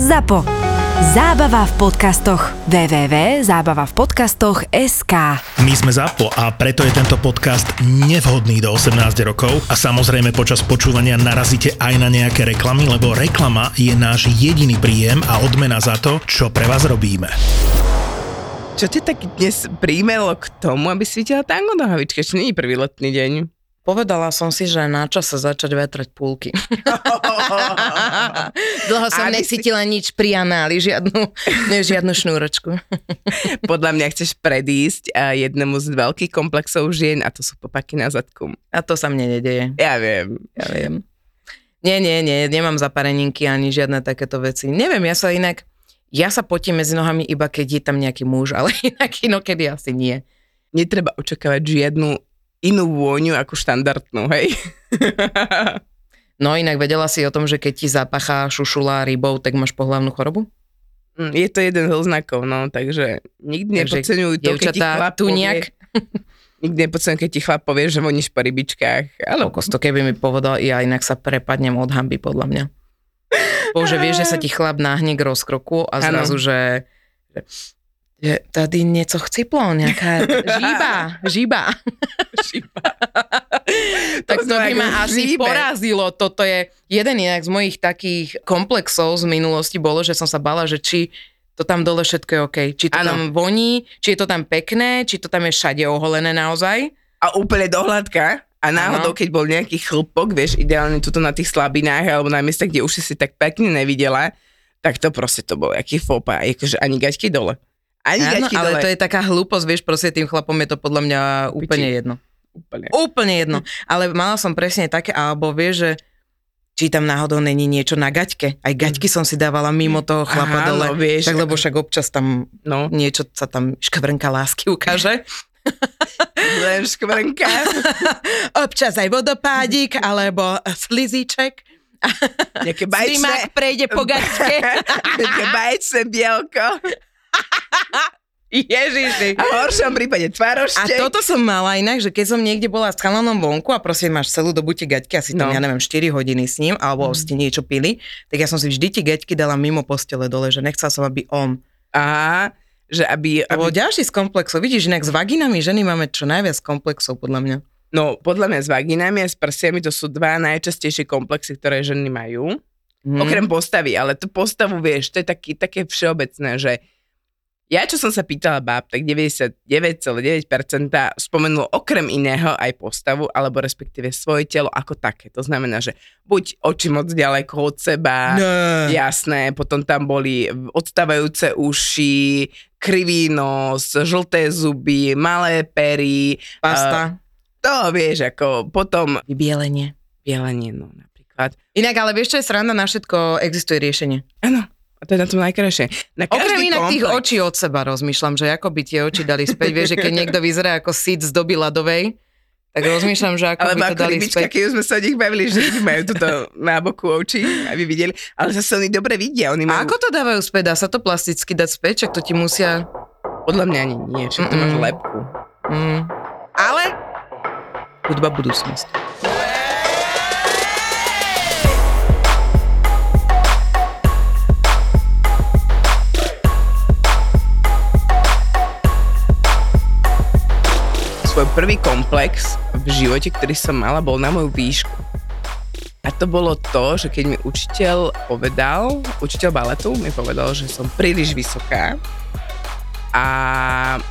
ZAPO. Zábava v podcastoch. www.zábavavpodcastoch.sk My sme ZAPO a preto je tento podcast nevhodný do 18 rokov a samozrejme počas počúvania narazíte aj na nejaké reklamy, lebo reklama je náš jediný príjem a odmena za to, čo pre vás robíme. Čo ťa tak dnes príjmelo k tomu, aby si videla tango nohavičky? Ešte nie je prvý letný deň. Povedala som si, že na čase začať vetrať púlky. Dlho som Aby si- necítila nič pri análi, žiadnu, ne, žiadnu šnúročku. Podľa mňa chceš predísť a jednému z veľkých komplexov žien a to sú popaky na zadku. A to sa mne nedeje, Ja viem. ja viem. Nie, nie, nie, nemám zapareninky ani žiadne takéto veci. Neviem, ja sa inak, ja sa potím medzi nohami iba keď je tam nejaký muž, ale inak inokedy asi nie. Netreba očakávať žiadnu inú vôňu ako štandardnú, hej? No inak vedela si o tom, že keď ti zapachá šušula rybou, tak máš pohlavnú chorobu? Mm, Je to jeden z znakov, no, takže nikdy Takže, nepodceňuj to, keď ti chlap tu povie, nikdy nepodceňuj, keď ti chlap povie, že voníš po rybičkách. Ale kokos, to keby mi povedal, ja inak sa prepadnem od hamby, podľa mňa. Bože, vieš, že sa ti chlap náhne k rozkroku a zrazu, že, že, že tady něco chciplo, nejaká žíba, žíba. tak to by ma asi žíbe. porazilo. Toto je jeden inak z mojich takých komplexov z minulosti bolo, že som sa bala, že či to tam dole všetko je OK. Či to Áno. tam voní, či je to tam pekné, či to tam je všade oholené naozaj. A úplne dohľadka. A náhodou, Áno. keď bol nejaký chlpok, vieš, ideálne tuto na tých slabinách alebo na miestach, kde už si si tak pekne nevidela, tak to proste to bol jaký fopa. Akože ani gaťky dole. Ani Áno, ale dole. to je taká hlúposť, vieš, proste tým chlapom je to podľa mňa úplne Piči. jedno. Úplne. Úplne jedno. Ale mala som presne také, alebo vieš, že či tam náhodou není niečo na gaťke. Aj gaťky som si dávala mimo toho chlapa Áno, dole. vieš. Však, lebo však občas tam No, niečo sa tam škvrnka lásky ukáže. len škvrnka. Občas aj vodopádik, alebo slizíček. Nejaké. Slimák prejde po gaťke. Nejaké baječné bielko. Ježiši. A v horšom prípade A tvarošte. toto som mala inak, že keď som niekde bola s chalanom vonku a proste máš celú dobu tie gaťky, asi tam, No. ja neviem, 4 hodiny s ním, alebo ste niečo pili, tak ja som si vždy tie gaťky dala mimo postele dole, že nechcela som, aby on. Aha, že aby, aby... ďalší z komplexov. Vidíš, inak s vaginami ženy máme čo najviac komplexov, podľa mňa. No, podľa mňa s vaginami a s prsiami to sú dva najčastejšie komplexy, ktoré ženy majú. Hm. Okrem postavy, ale tú postavu, vieš, to je taký, také všeobecné, že ja, čo som sa pýtala báb, tak 99,9% spomenul okrem iného aj postavu, alebo respektíve svoje telo ako také. To znamená, že buď oči moc ďaleko od seba, Ne. jasné, potom tam boli odstávajúce uši, krivý nos, žlté zuby, malé pery, Pasta, to vieš, ako potom vybielenie. bielenie, no napríklad. Inak, ale vieš, čo je sranda, na všetko existuje riešenie. Áno, a to je na tom najkrajšie. Na Okrem inak tých očí od seba rozmýšľam, že ako by tie oči dali späť. Vieš, že keď niekto vyzerá ako sit z doby ľadovej, tak rozmýšľam, že ako Alebo by to ako dali rybička, späť. keď sme sa o nich bavili, že ryby majú túto na boku oči, aby videli. Ale zase oni dobre vidia. Oni A majú, ako to dávajú späť? Dá sa to plasticky dať späť? Čak to ti musia... Podľa mňa ani nie, však to máš lepku. Mm. Ale hudba budúcnosť. Svoj prvý komplex v živote, ktorý som mala, bol na moju výšku. A to bolo to, že keď mi učiteľ povedal, učiteľ baletu mi povedal, že som príliš vysoká a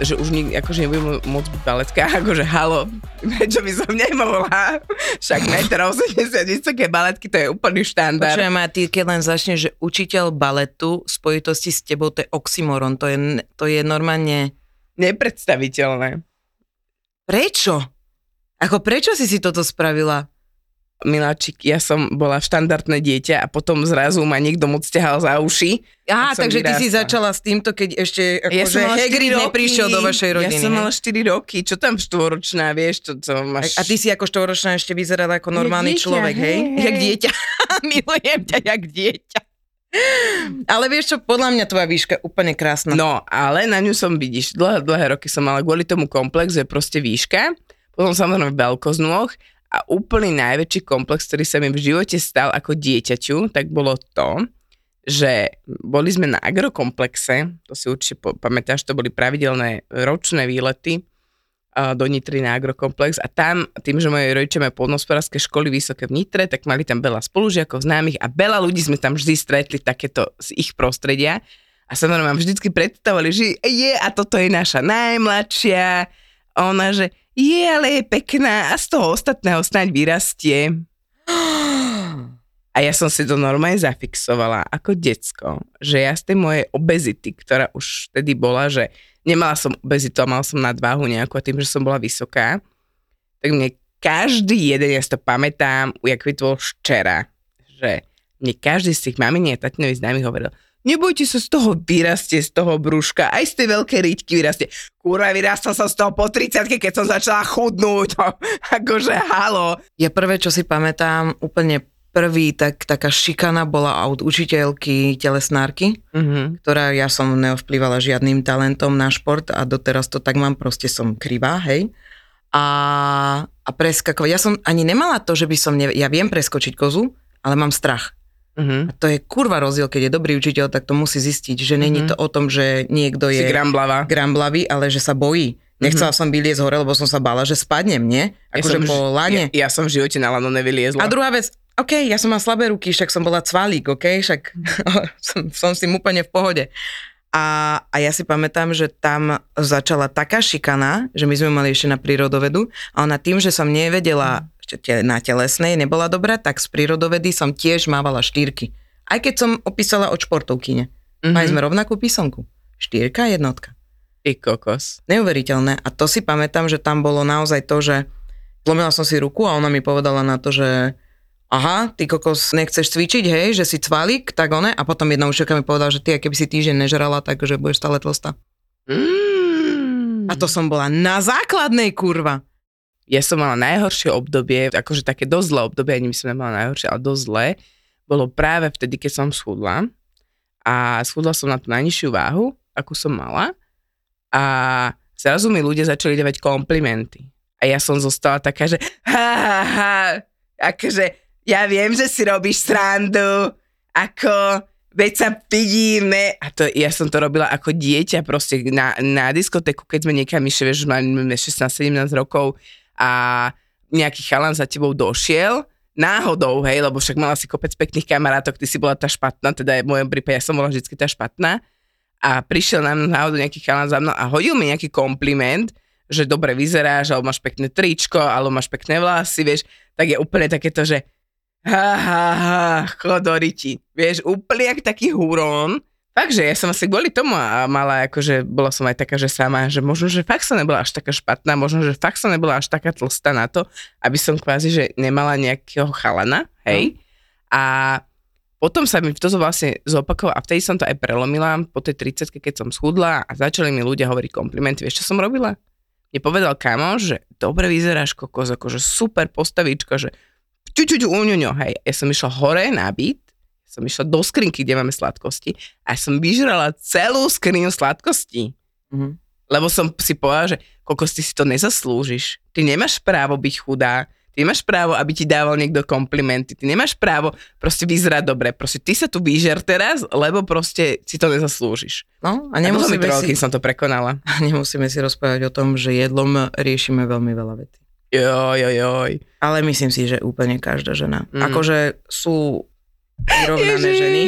že už nikdy, akože nebudem môcť byť baletka, akože halo, prečo by som nemohla? Však 1,80 m vysoké baletky, to je úplný štandard. Počujem, a ty keď len začneš, že učiteľ baletu v spojitosti s tebou, to je oxymoron, to je, to je normálne... Nepredstaviteľné. Prečo? Ako prečo si si toto spravila? Miláčik, ja som bola štandardné dieťa a potom zrazu ma niekto moc ťahal za uši. Som takže ty si vyrástla. začala s týmto, keď ešte Ja akože som mala Hagrid 4 roky. neprišiel do vašej rodiny. Ja som mala 4 roky, čo tam štvoročná, vieš, čo, čo máš... A ty si ako štvoročná ešte vyzerala ako normálny dieťa, človek, hej, hej. Jak dieťa. Milujem ťa, jak dieťa. Ale vieš čo, podľa mňa tvoja výška je úplne krásna. No, ale na ňu som, vidíš, dlhé, dlhé roky som mala kvôli tomu komplex, je proste výška, potom samozrejme veľkosť nôh a úplný najväčší komplex, ktorý sa mi v živote stal ako dieťaťu, tak bolo to, že boli sme na agrokomplexe, to si určite pamätáš, to boli pravidelné ročné výlety do Nitry na agrokomplex a tam, tým, že moje rodičia majú poľnohospodárske školy vysoké v Nitre, tak mali tam veľa spolužiakov, známych a veľa ľudí sme tam vždy stretli takéto z ich prostredia a sa nám vždycky predstavovali, že je a toto je naša najmladšia a ona, že je, ale je pekná a z toho ostatného snáď vyrastie. A ja som si to normálne zafixovala ako decko, že ja z tej mojej obezity, ktorá už vtedy bola, že nemala som obezitu a mala som nadváhu nejakú a tým, že som bola vysoká, tak mne každý jeden, ja si to pamätám, jak to včera, že mne každý z tých maminy a tatinových známych hovoril, nebojte sa z toho vyrastie, z toho brúška, aj z tej veľkej riťky vyrastie. Kurva, vyrastal som z toho po 30 keď som začala chudnúť, akože halo. Ja prvé, čo si pamätám, úplne prvý, tak taká šikana bola od učiteľky telesnárky, Mhm. ktorá ja som neovplyvala žiadnym talentom na šport a doteraz to tak mám, proste som krivá, hej. A, a preskakovať. Ja som ani nemala to, že by som, ne, ja viem preskočiť kozu, ale mám strach. Mhm. A to je kurva rozdiel, keď je dobrý učiteľ, tak to musí zistiť, že není Mhm. to o tom, že niekto Si je gramblava. gramblavý, ale že sa bojí. Nechcela som vyliezť hore, lebo som sa bála, že spadnem, nie? Akože v- po lane. Ja, ja som v živote na lano nevyliezla. A druhá vec, OK, ja som mal slabé ruky, však som bola cvalík, OK, však som, som s tým úplne v pohode. A, a ja si pamätám, že tam začala taká šikana, že my sme mali ešte na prírodovedu a ona tým, že som nevedela te- na telesnej, nebola dobrá, tak z prírodovedy som tiež mávala štyrky. Aj keď som opísala od športovkyne. Mhm. Mali sme rovnakú písomku. Štyrka, jednotka. Ty kokos. Neuveriteľné. A to si pamätám, že tam bolo naozaj to, že zlomila som si ruku a ona mi povedala na to, že aha, ty kokos nechceš cvičiť, hej, že si cvalík, tak one. A potom jedna učiteľka mi povedala, že ty, keby si týždeň nežrala, takže budeš stále tlstá. Mm. A to som bola na základnej kurva. Ja som mala najhoršie obdobie, akože také dosť zlé obdobie, ani som nemala najhoršie, ale dosť zlé, bolo práve vtedy, keď som schudla. A schudla som na tú najnižšiu váhu, akú som mala. A zrazu mi ľudia začali dávať komplimenty. A ja som zostala taká, že ha, ha, ha, akože ja viem, že si robíš srandu, ako veď sa vidíme. A to, ja som to robila ako dieťa proste na, na diskotéku, keď sme niekam išli, vieš, mali 16-17 rokov a nejaký chalan za tebou došiel, náhodou, hej, lebo však mala si kopec pekných kamarátok, ty si bola tá špatná, teda v mojom prípade ja som bola vždy tá špatná a prišiel mňa náhodou nejaký chalan za mnou a hodil mi nejaký kompliment, že dobre vyzeráš, alebo máš pekné tričko, alebo máš pekné vlasy, vieš, tak je úplne takéto, že ha, ha, ha, chodoriti, vieš, úplne jak taký hurón. Fakt, že ja som asi kvôli tomu a mala, akože bola som aj taká, že sama, že možno, že fakt som nebola až taká špatná, možno, že fakt som nebola až taká tlstá na to, aby som kvázi, že nemala nejakého chalana, hej. A potom sa mi to vlastne zopakovalo a vtedy som to aj prelomila po tej 30 keď som schudla a začali mi ľudia hovoriť komplimenty. Vieš, čo som robila? Mne povedal kamoš, že dobre vyzeráš kokos, akože super postavička, že čučuťu uňuňo, hej. Ja som išla hore na byt, som išla do skrinky, kde máme sladkosti a som vyžrala celú skriňu sladkostí. Mhm. Lebo som si povedala, že ty si to nezaslúžiš. Ty nemáš právo byť chudá, ty nemáš právo, aby ti dával niekto komplimenty, ty nemáš právo proste vyzerať dobre. Proste ty sa tu vyžer teraz, lebo proste si to nezaslúžiš. No a A nemusíme trvalo, si, kým som to prekonala. nemusíme si rozprávať o tom, že jedlom riešime veľmi veľa vecí. Joj, joj, joj. Ale myslím si, že úplne každá žena. Mm. Akože sú vyrovnané ženy.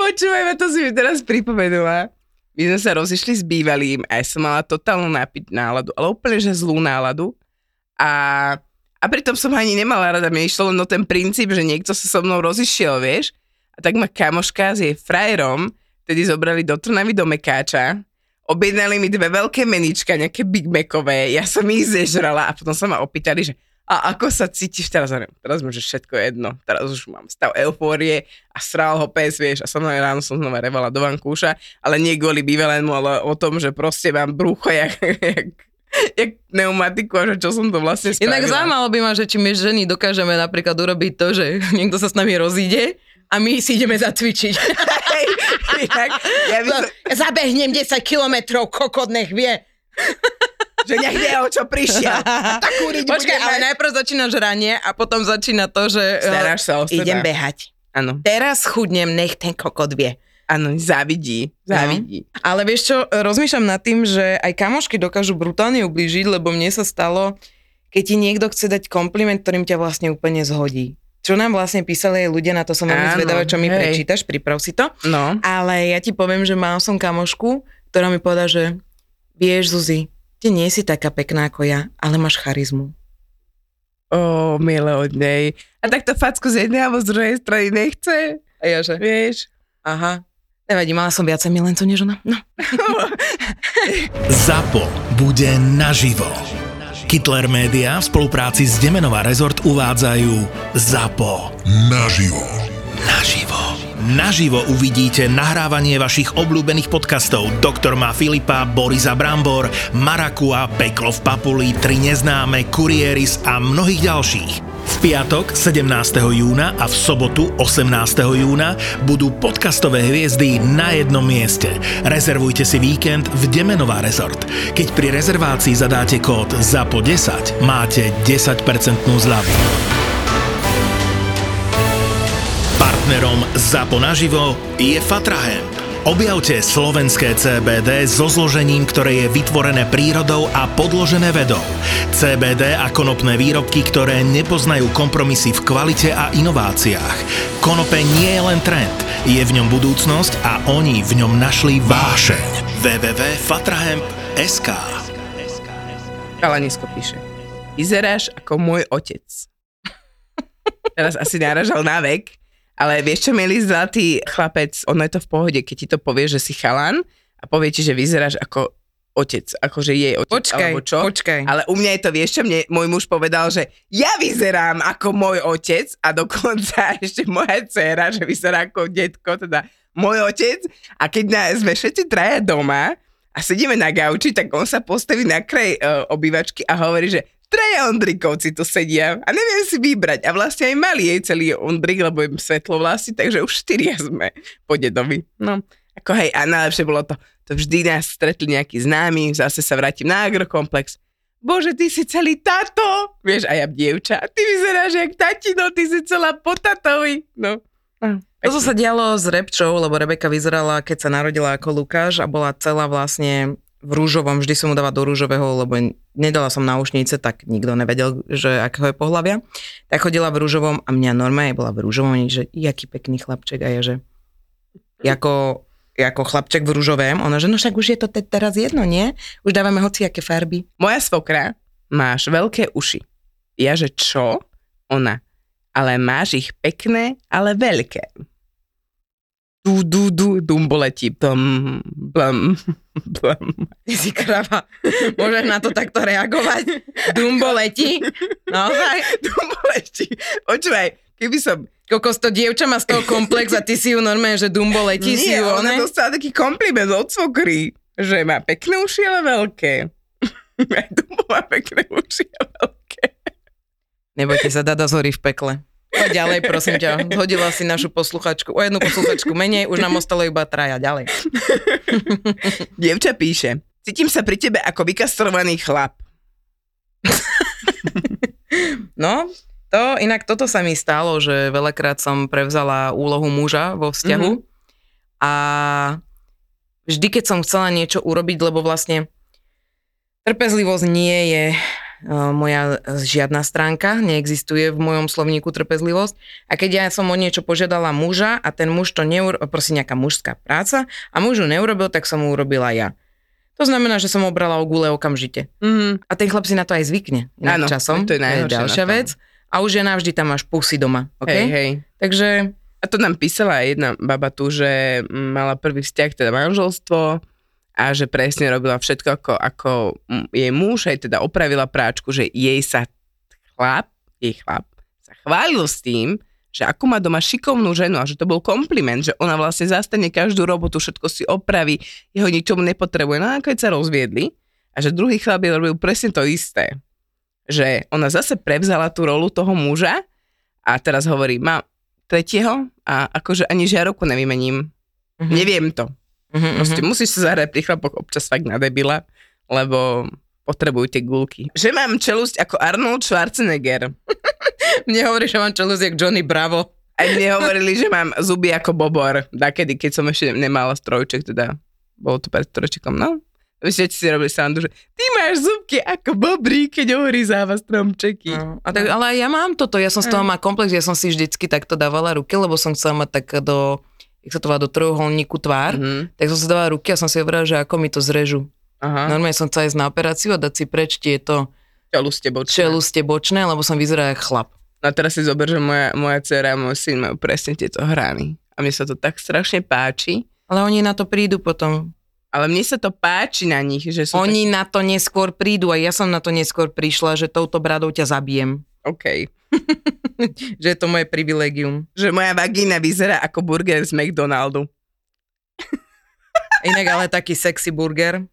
Počúvaj ma, to si mi teraz pripomenula. My sme sa rozišli s bývalým a ja som mala totálnu nápiť náladu, ale úplne, že zlú náladu. A, a pritom som ani nemala rada, mi išlo len o ten princíp, že niekto sa so mnou rozišiel, vieš. A tak ma kamoška s jej frajerom tedy zobrali do Trnavy do Mekáča, objednali mi dve veľké menička, nejaké Big Macové, ja som ich zežrala a potom sa ma opýtali, že a ako sa cítiš teraz? Hovorím, Teraz mi, že všetko je jedno, teraz už mám stav eufórie a sral ho pes, vieš, a som ráno som znova revala do vankúša, ale nie kvôli bývalému, ale o tom, že proste mám brucho jak, jak, jak pneumatiku a že čo som to vlastne spravila. Inak zaujímalo by ma, že či my ženy dokážeme napríklad urobiť to, že niekto sa s nami rozíde a my si ideme zacvičiť. Inak, ja by som, Zabehnem 10 kilometrov, kokot nech vie. že nech vie, o čo prišiel. Takú Počkaj, budem ale najprv začína žranie a potom začína to, že... eh, Staráš sa o seba. Idem behať. Áno, Teraz chudnem, nech ten kokot vie. áno, závidí, závidí. Ale vieš čo, rozmýšľam nad tým, že aj kamošky dokážu brutálne ublížiť, lebo mne sa stalo, keď ti niekto chce dať kompliment, ktorým ťa vlastne úplne zhodí. Čo nám vlastne písali aj ľudia, na to som veľmi zvedavá, čo mi hej. prečítaš, priprav si to. No, Ale ja ti poviem, že mal som kamošku, ktorá mi povedala, že vieš Zuzi, ty nie si taká pekná ako ja, ale máš charizmu. o, milé od nej. A takto facku z jednej alebo z druhej strany nechce, A ja že? vieš? Aha. Nevadí, mala som viacej milencov než ona. No. ZAPO bude naživo. Kittler Media v spolupráci s Demenová rezort uvádzajú ZAPO Naživo. naživo. Naživo uvidíte nahrávanie vašich obľúbených podcastov Doktor má Filipa, Borisa Brambor, Marakua, Peklo v Papuli, Tri neznáme, Kurieris a mnohých ďalších. V piatok 17. júna a v sobotu 18. júna budú podcastové hviezdy na jednom mieste. Rezervujte si víkend v Demenová rezort. Keď pri rezervácii zadáte kód ZAPO10, máte 10% zľavu. Partnerom ZAPO naživo je Fatrahem. Objavte slovenské CBD so zložením, ktoré je vytvorené prírodou a podložené vedou. CBD a konopné výrobky, ktoré nepoznajú kompromisy v kvalite a inováciách. Konope nie je len trend, je v ňom budúcnosť a oni v ňom našli vášeň. www.fatrahemp.sk Kalanisko píše. Vyzeráš ako môj otec. Teraz asi naražal na vek, ale vieš čo, milý zlatý chlapec, ono je to v pohode, keď ti to povie, že si chalan a povie ti, že vyzeráš ako otec, akože jej otec, Počkaj, alebo čo. počkaj. Ale u mňa je to, vieš čo, mne môj muž povedal, že ja vyzerám ako môj otec a dokonca ešte moja dcéra, že vyzerá ako detko, teda môj otec a keď na, sme všetci traja doma a sedíme na gauči, tak on sa postaví na kraj uh, obývačky a hovorí, že traja Ondrikovci tu sedia a neviem si vybrať. A vlastne aj malý jej celý Ondrik, lebo je svetlovlasý, takže už štyria sme po dedovi. No, ako hej, a najlepšie bolo to, to vždy nás stretli nejakí známi, zase sa vrátim na agrokomplex. Bože, ty si celý tato, vieš, a ja dievča, ty vyzeráš jak tatino, ty si celá po tatovi. No, no Toto sa dialo s Repčou, lebo Rebeka vyzerala, keď sa narodila ako Lukáš a bola celá vlastne v rúžovom, vždy som mu dávala do rúžového, lebo nedala som náušnice, tak nikto nevedel, že akého je pohľavia. Tak chodila v rúžovom a mňa normálne bola v rúžovom, že jaký pekný chlapček a ja, že ako, ako chlapček v rúžovém, ona, že no však už je to te- teraz jedno, nie? Už dávame hociaké farby. Moja svokra, máš veľké uši. Ja, že čo? Ona, ale máš ich pekné, ale veľké. Du, du, du, dumbo letí. Blum, blum. Ty si krava. Môžeš na to takto reagovať? Dumbo letí? Naozaj? Dumbo letí. Počúvaj, keby som... Kokos, to dievča má z toho komplex a ty si ju normálne, že Dumbo letí si ju, ona dostala taký kompliment od svokry, že má pekné uši, ale veľké. Aj Dumbo má pekné uši a veľké. Nebojte sa, Dada zhorí v pekle. Poď ďalej, prosím ťa. Zhodila si našu posluchačku. O jednu posluchačku menej, už nám ostalo iba traja. Ďalej. Dievča píše, cítim sa pri tebe ako vykastrovaný chlap. No, to, inak toto sa mi stalo, že veľakrát som prevzala úlohu muža vo vzťahu Mhm. a vždy, keď som chcela niečo urobiť, lebo vlastne trpezlivosť nie je moja žiadna stránka, neexistuje v mojom slovníku trpezlivosť. A keď ja som o niečo požiadala muža a ten muž to neurobil, prosím, nejaká mužská práca a muž ju neurobil, tak som ju urobila ja. To znamená, že som obrala o gule okamžite. Mm, A ten chlap si na to aj zvykne Áno, časom. to je najhoršie ďalšia vec. A už je navždy tam máš pusy doma. Okay? Hej, hej. Takže A to nám písala aj jedna baba tu, že mala prvý vzťah, teda manželstvo a že presne robila všetko ako, ako jej muž, aj teda opravila práčku, že jej sa chlap, jej chlap, sa chválil s tým, že ako má doma šikovnú ženu a že to bol kompliment, že ona vlastne zastane každú robotu, všetko si opraví, jeho ničomu nepotrebuje. No a keď sa rozviedli a že druhý chlap jej robil presne to isté. Že ona zase prevzala tú rolu toho muža a teraz hovorí, má tretieho a akože ani žiarovku nevymením. Mhm. Neviem to. Mhm, Proste mhm. musíš sa zahrať pri chlapoch občas fakt na debila, lebo potrebujú tie gulky. Že mám čelusť ako Arnold Schwarzenegger. Mne hovorí, že mám čelosť jak Johnny Bravo. A mne hovorili, že mám zuby ako bobor. Dakedy, keď som ešte nemala strojček, teda bolo to pred strojčekom, no. Všetci si robili sandu, že ty máš zubky ako bobrí, keď ohryzáva stromčeky. No, a tak, ale ja mám toto, ja som z toho má komplex, ja som si vždycky takto dávala ruky, lebo som chcela mať tak do, jak sa to volá, do trojuholníku tvár, Mhm. tak som si dávala ruky a som si hovorila, že ako mi to zrežu. Aha. Normálne som chcela ísť na operáciu a dať si preč tieto Čeluste bočné. čeluste bočné, lebo som vyzerala jak chlap. No a teraz si zober, že moja, moja dcera a môj syn majú presne tieto hrany. A mne sa to tak strašne páči. Ale oni na to prídu potom. Ale mne sa to páči na nich, že sú Oni na to neskôr prídu a ja som na to neskôr prišla, že touto bradou ťa zabijem. tak, OK. Že je to moje privilegium. Že moja vagína vyzerá ako burger z McDonaldu. Inak ale taký sexy burger.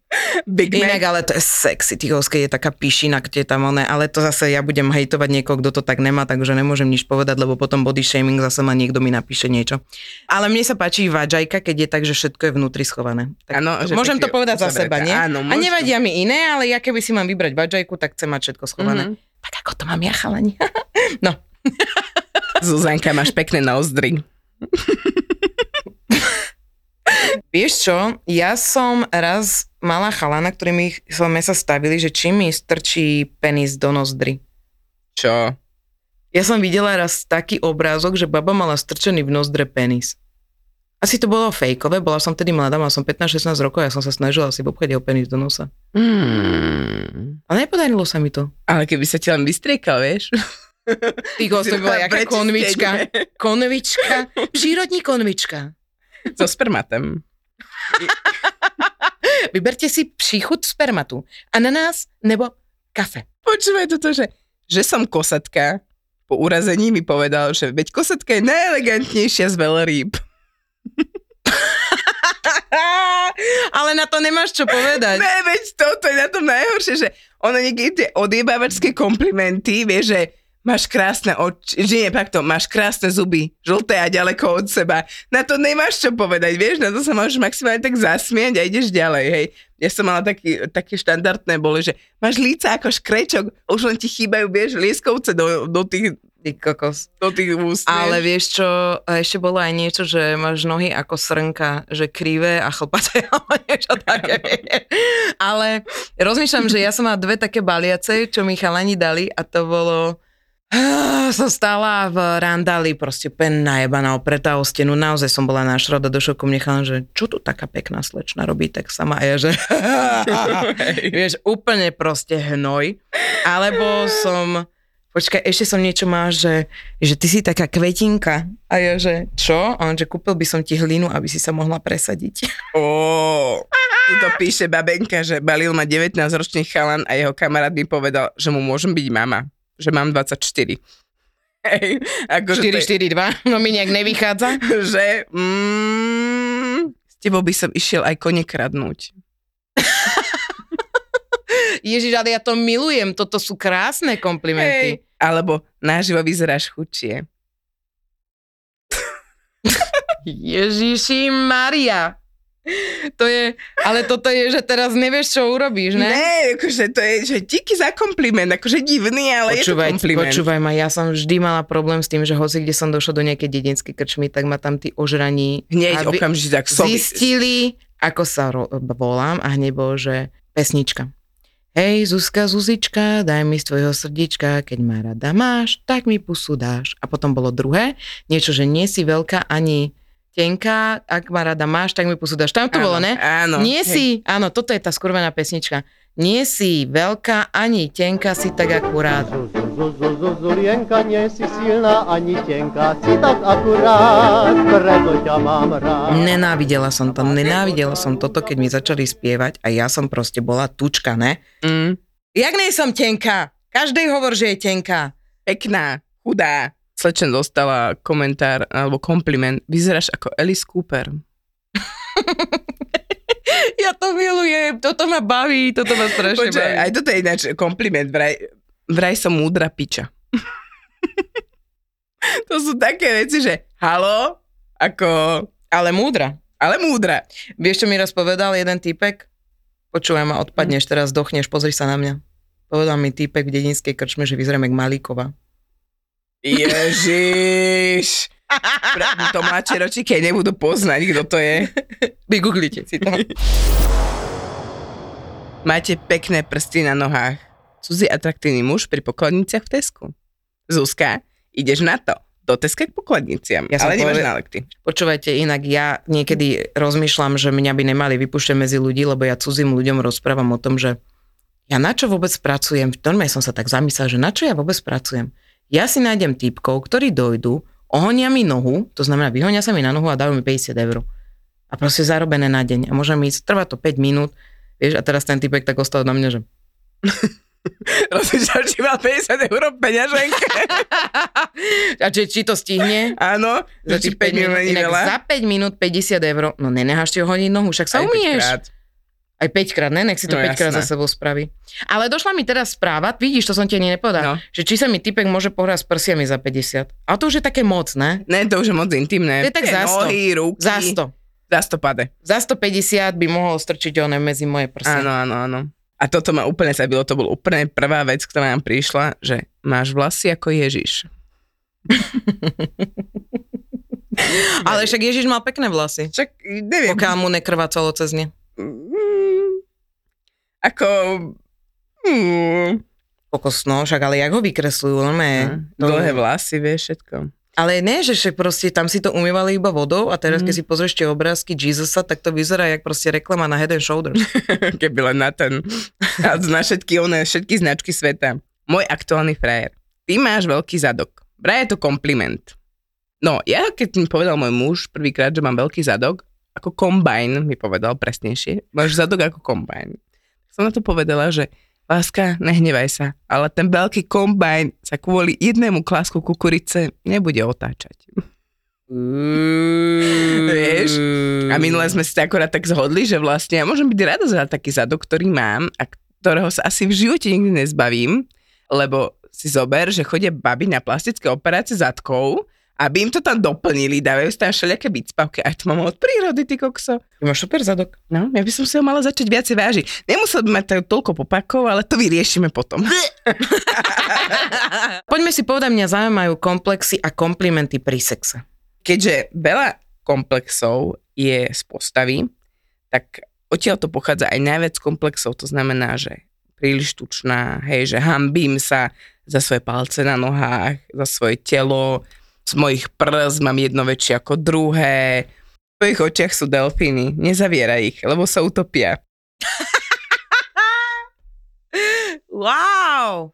Big Inak Mac. ale to je sexy, ty keď je taká pišina, kde je tam oné, ale to zase ja budem hejtovať niekoho, kto to tak nemá, takže nemôžem nič povedať, lebo potom body shaming zase ma niekto mi napíše niečo. Ale mne sa páči vajajka, keď je tak, že všetko je vnútri schované. Tak Áno, že môžem to povedať za seba, nie? Áno, A nevadia mi iné, ale ja keby si mám vybrať vajajku, tak chcem mať všetko schované. Mhm. Tak ako to mám ja, chalani. no, Zuzanka, máš pekné nozdry. Vieš čo, ja som raz mala chalana, ktorý mi sme sa stavili, že či mi strčí penis do nozdry. Čo? Ja som videla raz taký obrázok, že baba mala strčený v nozdre penis. Asi to bolo fejkové, bola som tedy mladá, mala som 15-16 rokov, ja som sa snažila si obchať jeho penis do nosa. Hmm. Ale nepodarilo sa mi to. Ale keby sa ti len vystriekal, vieš? Ty to bola jaká konvička. Konvička, prírodní konvička. So spermatem. Vyberte si příchut spermatu. Ananás nebo kafe. Počúvaj toto, že, že som kosatka. Po urazení mi povedal, že veď kosatka je najelegantnejšia z veľrýb. Ale na to nemáš čo povedať. Ne, veď toto je na tom najhoršie, že ono niekedy tie odjebávačské komplimenty, vieš, že máš krásne oči, že nie, takto, máš krásne zuby, žlté a ďaleko od seba. Na to nemáš čo povedať, vieš, na to sa môžeš maximálne tak zasmiať a ideš ďalej, hej. Ja som mala taký, také štandardné boli, že máš líca ako škrečok, už len ti chýbajú, vieš, lieskovce do, do tých, Ty kokos. do tých úst. Ale vieš. čo, ešte bolo aj niečo, že máš nohy ako srnka, že krivé a chlpaté, alebo niečo také. Ale rozmýšľam, že ja som mala dve také baliace, čo mi chalani dali a to bolo... Som stála v randali, proste úplne najebaná, opretá o stenu, naozaj som bola na šroda do šoku, mne chalan, že čo tu taká pekná slečna robí, tak sama a ja, že vieš, úplne proste hnoj. Alebo som, počkaj, ešte som niečo mal, že, že ty si taká kvetinka. A ja, že čo? A on, že kúpil by som ti hlinu, aby si sa mohla presadiť. Ó, tuto píše babenka, že balil ma 19-ročný chalan a jeho kamarát mi povedal, že mu môžem byť mama, že mám 24. Hej, to je- 4-4-2, no mi nejak nevychádza. že mm, s tebou by som išiel aj kone kradnúť. Ježiš, ale ja to milujem, toto sú krásne komplimenty. Hej. Alebo naživo vyzeráš chudšie. Ježiši Maria. To je, ale toto je, že teraz nevieš, čo urobíš, ne? Ne, akože to je, že díky za kompliment, akože divný, ale Počúvaj, je to kompliment. počúvaj ma, ja som vždy mala problém s tým, že hoci kde som došla do nejakej dedinskej krčmy, tak ma tam tí ožraní Hneď aby okamžite tak sovi. zistili, ako sa ro- volám a hneď bolo, že pesnička. Hej, Zuzka, Zuzička, daj mi z tvojho srdička, keď ma rada máš, tak mi pusu dáš. A potom bolo druhé, niečo, že nie si veľká ani tenká, ak ma rada máš, tak mi pusu dáš. Tam to Áno, bolo, ne? áno, Nie hej. si, áno, toto je tá skurvená pesnička. Nie si veľká ani tenká, si tak akurát. Zulienka, nie si silná ani tenká, si tak akurát, preto ťa mám rád. Nenávidela som to, nenávidela som toto, keď mi začali spievať a ja som proste bola tučka, ne? Mm, Jak nej som tenká? Každej hovor, že je tenká. pekná, chudá. Slečen dostala komentár alebo kompliment. Vyzeráš ako Alice Cooper. Ja to milujem, toto ma baví, toto ma strašne Počkaj, baví. aj toto je ináč kompliment. Vraj, vraj som múdra piča. to sú také veci, že halo, ako, Ale múdra. ale múdra. Vieš, čo mi raz povedal jeden typek? Počúvaj ma, odpadneš, teraz dochneš, pozri sa na mňa. Povedal mi týpek v dedinskej krčme, že vyzerám jak Malíkova. Ježiš. Pre- To mladšie aj nebudú poznať, kto to je. Vygooglite si to. Máte pekné prsty na nohách. Cudzí atraktívny muž pri pokladniciach v Tesku. Zuzka, ideš na to. Do Teska k pokladniciam, Ja ale nemáš nálepky. Počúvajte, inak ja niekedy rozmýšľam, že mňa by nemali vypúšťať medzi ľudí, lebo ja cudzím ľuďom rozprávam o tom, že ja na čo vôbec pracujem, normálne som sa tak zamyslel, že na čo ja vôbec pracujem. Ja si nájdem typkov, ktorí dojdú, ohonia mi nohu, to znamená vyhonia sa mi na nohu a dajú mi 50 eur. A proste zarobené na deň. A môžem ísť, trvá to 5 minút, vieš, a teraz ten typek tak ostal na mňa, že Rozmýšľaš, či má 50 eur peňaženke? a či, či to stihne? Áno, Za či tých 5 minút inak veľa. za 5 minút 50 eur, no nenecháš ti ho hodiť nohu, však sa Aj umieš. päťkrát. Aj 5 krát, ne? Nech si to No 5 krát za sebou spraví. Ale došla mi teraz správa, vidíš, to som ti ani nepovedal, No. že či sa mi typek môže pohrať s prsiami za 50. A to už je také moc, ne? Ne, to už je moc intimné. To je tak Tie za sto. Nohy, ruky. Za 100. Za 100 pade. Za 150 by mohol strčiť one medzi moje prsia. Áno, áno, áno. A toto ma úplne zabilo, to bol úplne prvá vec, ktorá nám prišla, že máš vlasy ako Ježiš. Ale však Ježiš mal pekné vlasy. Však neviem. Pokiaľ mu nekrvácalo cez ne. Mm, ako... Mm, Kokos, no, však ale jak ho vykresľujú, no Hm. dlhé vlasy, vieš, všetko. Ale ne, že však proste tam si to umývali iba vodou a teraz, Mhm. keď si pozrieš tie obrázky Jesusa, tak to vyzerá jak proste reklama na Head and Shoulders. Keby len na ten. A na všetky, one, všetky značky sveta. Môj aktuálny frajer. Ty máš veľký zadok. Vraj je to kompliment. No, ja keď mi povedal môj muž prvýkrát, že mám veľký zadok, ako kombajn mi povedal presnejšie, máš zadok ako kombajn. Som na to povedala, že láska, nehnevaj sa, ale ten veľký kombajn sa kvôli jednému klásku kukurice nebude otáčať. Vieš? A minule sme si akorát tak zhodli, že vlastne ja môžem byť rada za taký zadok, ktorý mám a ktorého sa asi v živote nikdy nezbavím, lebo si zober, že chodia baby na plastické operácie zadkov, aby im to tam doplnili, dávajú tam všelijaké bicpavky. A to mám od prírody, ty kokso. Ty máš super zadok. No, ja by som si ho mala začať viacej vážiť. Nemusel by mať toľko popakov, ale to vyriešime potom. Poďme si povedať, mňa zaujímajú komplexy a komplimenty pri sexe. keďže veľa komplexov je z postavy, tak odtiaľ to pochádza aj najviac komplexov, to znamená, že príliš tučná, hej, že hambím sa za svoje palce na nohách, za svoje telo, z mojich prs mám jedno väčšie ako druhé, v tvojich očiach sú delfíny, nezavieraj ich, lebo sa utopia. Wow!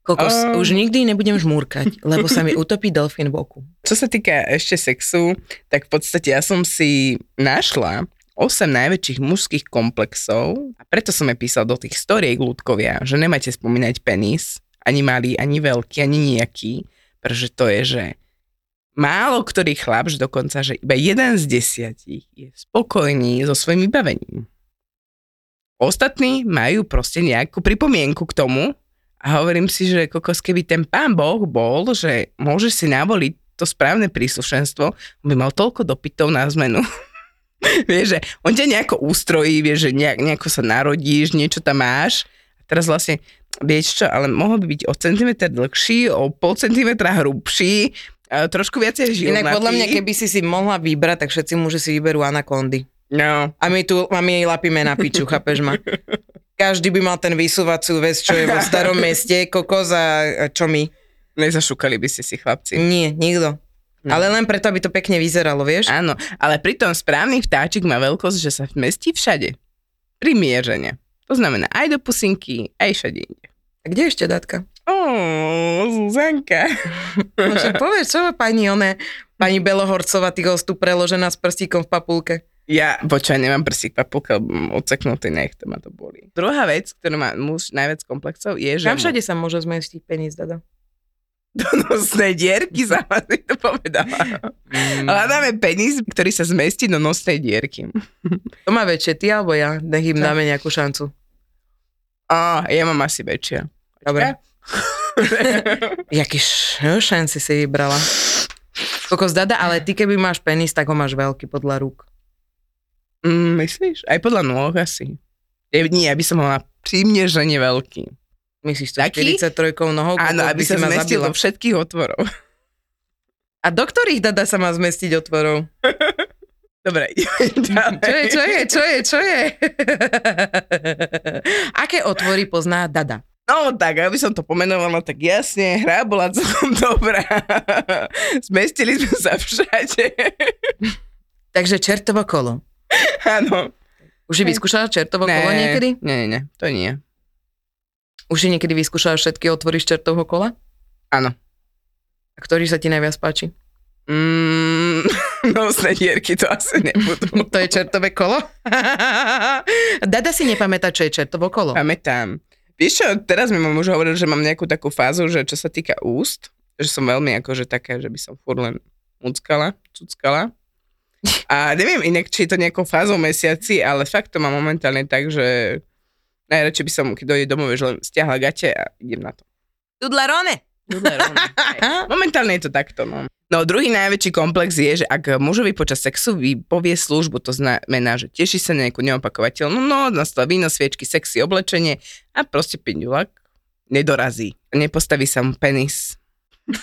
Kokos, A- už nikdy nebudem žmúrkať, lebo sa mi utopí delfín v oku. Čo sa týka ešte sexu, tak v podstate ja som si našla 8 najväčších mužských komplexov a preto som aj písal do tých storiek ľudkovia, že nemáte spomínať penis, ani malý, ani veľký, ani nejaký, pretože to je, že málo ktorý chlap, že dokonca, že iba jeden z desiatich je spokojný so svojím vybavením. Ostatní majú proste nejakú pripomienku k tomu a hovorím si, že kokos, keby ten pán Boh bol, že môžeš si navoliť to správne príslušenstvo, by mal toľko dopytov na zmenu. vieš, že on ťa nejako ústrojí, vieš, že nejak, nejako sa narodíš, niečo tam máš. A teraz vlastne, vieš čo, ale mohol by byť o centimetr dlhší, o pol centimetra hrubší, trošku viacej žilnatý. Inak podľa mňa, keby si si mohla vybrať, tak všetci muži si vyberú anakondy. No, A my tu, a my jej lapíme na piču, chápeš ma? Každý by mal ten vysúvaciu vec, čo je vo starom meste, kokos a čo my? nezašukali by ste si chlapci. Nie, nikto. No. Ale len preto, aby to pekne vyzeralo, vieš? Áno, ale pritom správny vtáčik má veľkosť, že sa vmestí všade. Primieřene. To znamená aj do pusinky, aj všade inde. Kde ešte, Datka? Ó, Zuzanka. No povedz, čo má pani one, pani Belohorcová, ty tu preložená s prstíkom v papulke. Ja, počkaj, nemám prsík papulka, lebo odseknutý nech, to ma to boli. Druhá vec, ktorú má muž najviac komplexov, je, že Kam všade sa môže zmestiť penis, Dada? do nosnej dierky, sama si to povedala. Hľadáme penis, ktorý sa zmestí do nosnej dierky. To má väčšie, ty alebo ja? Nech im dáme nejakú šancu. Á, ja mám asi väčšia. Dobre. Jaký š- šanci si vybrala? Kokos Dada, ale ty keby máš penis, tak ho máš veľký podľa rúk. Mm, myslíš? Aj podľa nôh asi. Ja, nie, ja by som mala primnežene veľký. Myslíš to Taký? 43 nohou? Áno, aby by sa zmestil do všetkých otvorov. A do ktorých dada sa má zmestiť otvorov? Dobre. Čo je, čo je, čo je, čo je? Aké otvory pozná dada? No tak, aby som to pomenovala, tak jasne, hra bola celkom dobrá. Zmestili sme sa všade. Takže čertovo kolo. Áno. Už si vyskúšala čertovo kolo niekedy? Nie, nie, to nie. Už si niekedy vyskúšala všetky otvory z čertovho kola? Áno. A ktorý sa ti najviac páči? Mm, nosné dierky to asi nebudú. To je čertové kolo? Dada si nepamätá, čo je čertovo kolo. Pamätám. Vieš čo, teraz mi mám už hovoril, že mám nejakú takú fázu, že čo sa týka úst, že som veľmi akože taká, že by som furt len muckala, cuckala. A neviem inak, či je to nejakou fázou mesiaci, ale fakt to mám momentálne tak, že najradšej by som, keď dojde domov, že len stiahla gate a idem na to. Tudlarone! Momentálne je to takto, no. No druhý najväčší komplex je, že ak mužovi počas sexu vypovie službu, to znamená, že teší sa na nejakú neopakovateľnú noc, nastal víno, sviečky, sexy oblečenie a proste pindulak nedorazí. Nepostaví sa mu penis.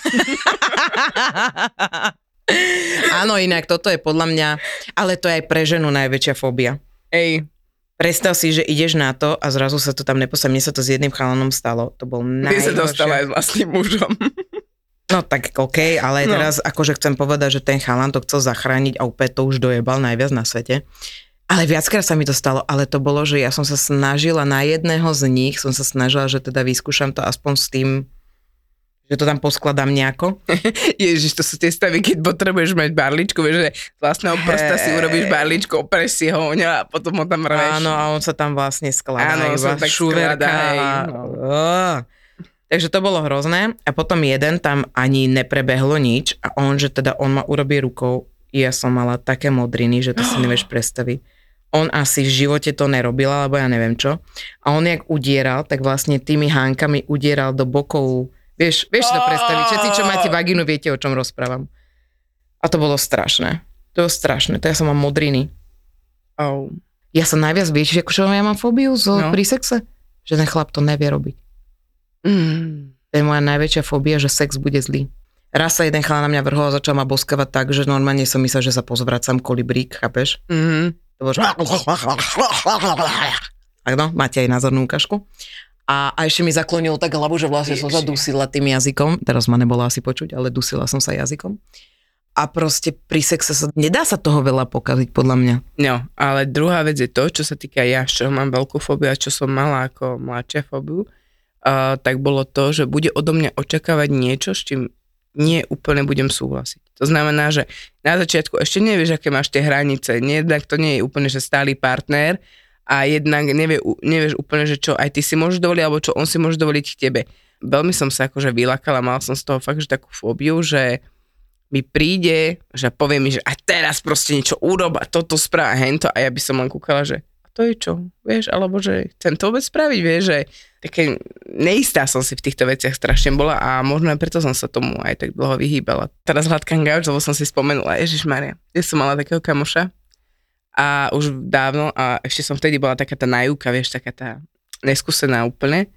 Áno, inak toto je podľa mňa, ale to je aj pre ženu najväčšia fóbia. Ej, Predstav si, že ideš na to a zrazu sa to tam nepostaví. Mne sa to s jedným chalanom stalo. To bol ty sa dostala aj najhoršie. s vlastným mužom. No tak OK, ale No. teraz akože chcem povedať, že ten chalan to chcel zachrániť a úplne to už dojebal najviac na svete. Ale viackrát sa mi to stalo, ale to bolo, že ja som sa snažila na jedného z nich, som sa snažila, že teda vyskúšam to aspoň s tým, že to tam poskladám nejako. Ježiš, to sú tie stavy, keď potrebuješ mať barličku, vieš, že z vlastného prsta si Hej. urobíš barličku, opreš si ho o a potom ho tam rveš. Áno, a on sa tam vlastne skladá. Áno, sa tak šuverka. no. Takže to bolo hrozné. A potom jeden tam ani neprebehlo nič a on, že teda on ma urobí rukou. Ja som mala také modriny, že to si nevieš predstaviť. On asi v živote to nerobil, alebo ja neviem čo. A on jak udieral, tak vlastne tými hánkami udieral do bokov. Vieš, vieš si to predstaviť. Všetci, čo máte vagínu, viete, o čom rozprávam. A to bolo strašné. To bolo strašné. To ja som mám modriny. Oh. Ja sa najviac, vieš, akože ja mám fóbiu z, No. no. pri sexe? Že ten chlap to nevie robiť. Mm. To je moja najväčšia fóbia, že sex bude zlý. Raz sa jeden chlap na mňa vrhol a začal ma boskavať tak, že normálne som myslel, že sa pozvracam kolibrík, chápeš? Mm-hmm. To bolo, že... Tak no, máte aj názornú ukážku. A, a ešte mi zaklonil tak hlavu, že vlastne som sa dusila tým jazykom. Teraz ma nebolo asi počuť, ale dusila som sa jazykom. A proste pri sexe sa, nedá sa toho veľa pokaziť, podľa mňa. No, ale druhá vec je to, čo sa týka ja, z čoho mám veľkú fóbiu a čo som mala ako mladšia fóbiu, uh, tak bolo to, že bude odo mňa očakávať niečo, s čím nie úplne budem súhlasiť. To znamená, že na začiatku ešte nevieš, aké máš tie hranice. Jednak to nie je úplne, že stály partner a jednak nevie, nevieš úplne, že čo aj ty si môžeš dovoliť, alebo čo on si môže dovoliť k tebe. Veľmi som sa akože vylakala, mal som z toho fakt, že takú fóbiu, že mi príde, že povie mi, že a teraz proste niečo urob a toto správ a hento a ja by som len kúkala, že a to je čo, vieš, alebo že chcem to vôbec spraviť, vieš, že také neistá som si v týchto veciach strašne bola a možno aj preto som sa tomu aj tak dlho vyhýbala. Teraz hladkám gauč, lebo som si spomenula, Ježiš Maria, ja som mala takého kamoša a už dávno a ešte som vtedy bola taká tá najúka, vieš, taká tá neskúsená úplne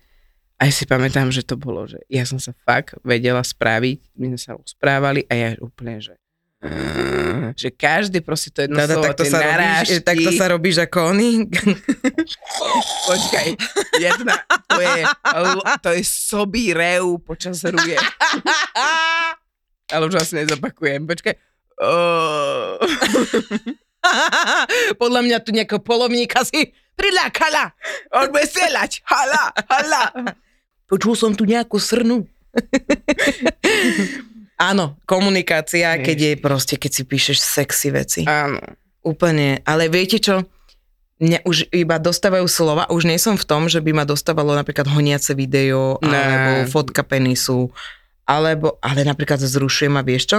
a ja si pamätám, že to bolo, že ja som sa fakt vedela spraviť, my sme sa rozprávali a ja úplne, že že každý proste to jedno Dada, slovo, takto, sa robíš, narážky, takto sa robíš ako oni. počkaj, jedna, to je, to je sobý rev počas ruje. Ale už asi nezopakujem, počkaj. Oh. Podľa mňa tu nejakého polovníka si prilákala. On bude strieľať, hala, hala. Počul som tu nejakú srnu. Áno, komunikácia, Vieš. keď je proste, keď si píšeš sexy veci. Áno. Úplne. Ale viete čo? Mňa už iba dostávajú slova, už nie som v tom, že by ma dostávalo napríklad honiace video, Ne. alebo fotka penisu, alebo, ale napríklad zrušuje ma, vieš čo?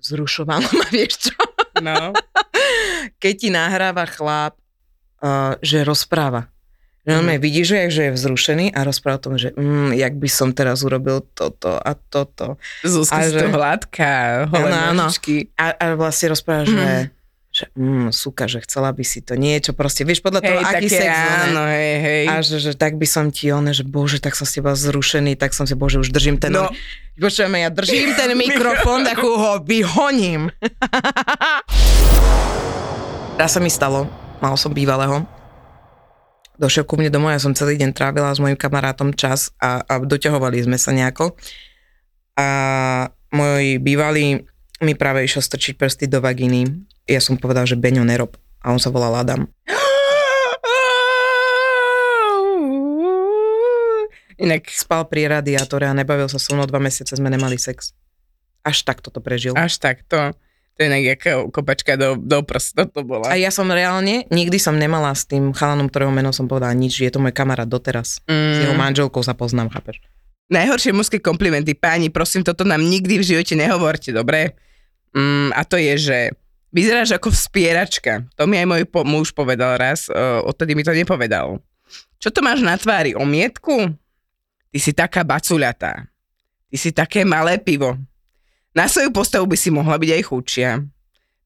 Zrušovalo ma, vieš čo? No. Keď ti nahráva chlap, uh, že rozpráva. On mm. vidí, že, že je vzrušený a rozpráva o tom, že mm, jak by som teraz urobil toto a toto. Zuzka A že- to hladká, holé Áno, áno. A, a vlastne rozpráva, že, že že mm, súka, že chcela by si to niečo, proste, vieš, podľa toho, Hej, aký také, sex, áno, ne? hej, hej. A že, že tak by som ti one, že bože, tak som s teba zrušený, tak som si, bože, už držím ten... No. Počujeme, ja držím ten mikrofón, tak ho vyhoním. Raz sa mi stalo, mal som bývalého, došiel ku mne domov, ja som celý deň trávila s mojim kamarátom čas a, a doťahovali sme sa nejako. A môj bývalý mi práve išiel strčiť prsty do vagíny. Ja som povedal, že Beňo nerob. A on sa volal Adam. Inak Spal pri radiátore a nebavil sa so mnou dva mesiace, sme nemali sex. Až tak toto prežil. až takto. To je inak jaká kopačka do, do prsta to bola. A ja som reálne, nikdy som nemala s tým chalanom, ktorého meno som povedala nič, je to môj kamarát doteraz. S jeho Mm. manželkou sa poznám, chápeš? Najhoršie mužské komplimenty, páni, prosím, toto nám nikdy v živote nehovorte, dobre? Mm, a to je, že vyzeráš ako vspieračka. To mi aj môj po- muž povedal raz, uh, odtedy mi to nepovedal. Čo to máš na tvári, omietku? Ty si taká bacuľatá. Ty si také malé pivo. Na svoju postavu by si mohla byť aj chudšia.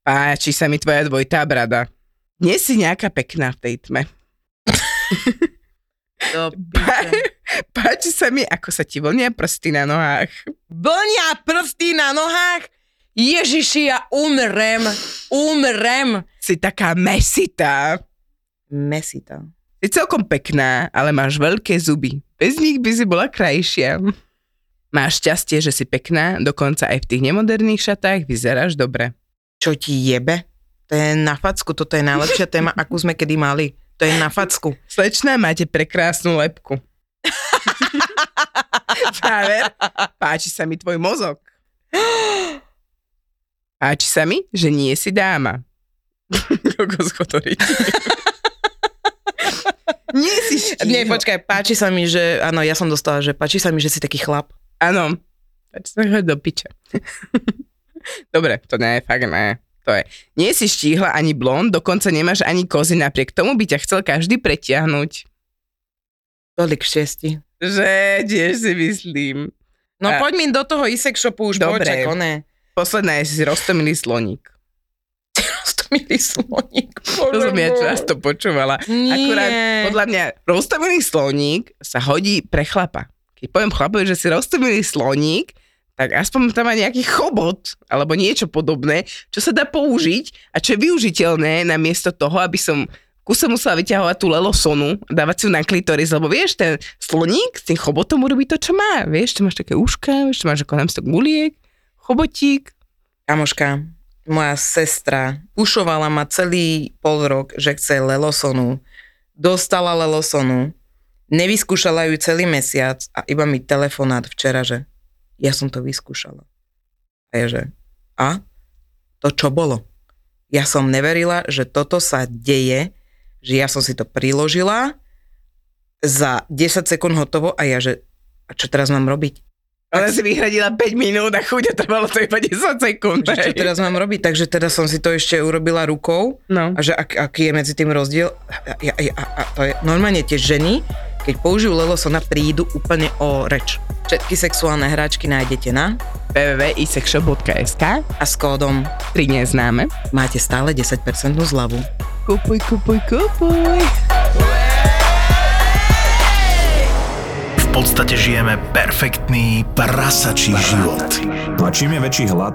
Páči sa mi tvoja dvojitá brada. Nie si nejaká pekná v tej tme. Páči sa mi, ako sa ti vlnia prsty na nohách. Blnia prsty na nohách? Ježiši, ja umrem, umrem. Si taká mesitá. Mesita. Si celkom pekná, ale máš veľké zuby. Bez nich by si bola krajšia. Máš šťastie, že si pekná, dokonca aj v tých nemoderných šatách vyzeráš dobre. Čo ti jebe? To je na facku, toto je najlepšia téma, akú sme kedy mali. To je na facku. Slečná, máte prekrásnu lepku. Záver, páči sa mi tvoj mozog. Páči sa mi, že nie si dáma. Kokos chodorík. nie si štího. Nie, počkaj, páči sa mi, že, áno, ja som dostala, že páči sa mi, že si taký chlap. Áno. Páči sa mi, do piče. Dobre, to nie je fakt ne. To je. Nie si štíhla ani blond, dokonca nemáš ani kozy, napriek tomu by ťa chcel každý pretiahnuť. Tolik šťastí. Že, tiež si myslím. No A- poď mi do toho isek shopu už, Dobre. počak. Posledná je si roztomilý sloník. Roztomilý sloník. To som ja často počúvala. Nie. Akurát podľa mňa roztomilý sloník sa hodí pre chlapa. Keď poviem chlapovi, že si roztomilý sloník, tak aspoň tam má nejaký chobot alebo niečo podobné, čo sa dá použiť a čo je využiteľné namiesto toho, aby som kuse musela vyťahovať tú lelosonu dávať si ju na klitoris, lebo vieš, ten sloník s tým chobotom urobí to, čo má. Vieš, tu máš také uška, vieš, tu máš ako námstok guliek, chobotík. Kamoška, moja sestra pušovala ma celý pol rok, že chce lelosonu. Dostala lelosonu, nevyskúšala ju celý mesiac a iba mi telefonát včera, že ja som to vyskúšala. A je, že a? To čo bolo? Ja som neverila, že toto sa deje, že ja som si to priložila, za 10 sekúnd hotovo a ja, že a čo teraz mám robiť? Ona si vyhradila 5 minút a chuť a trvalo to iba 10 sekúnd. Že čo teraz mám robiť? Takže teraz som si to ešte urobila rukou No. a že ak, aký je medzi tým rozdiel. A, a, a, a to je normálne tie ženy, keď použijú Lelosona, prídu úplne o reč. Všetky sexuálne hráčky nájdete na www.isexshop.sk a s kódom 3 neznáme. máte stále 10% zľavu. Kupuj, kupuj, kupuj. Podstate žijeme perfektný prasačí život. A čím je väčší hlad,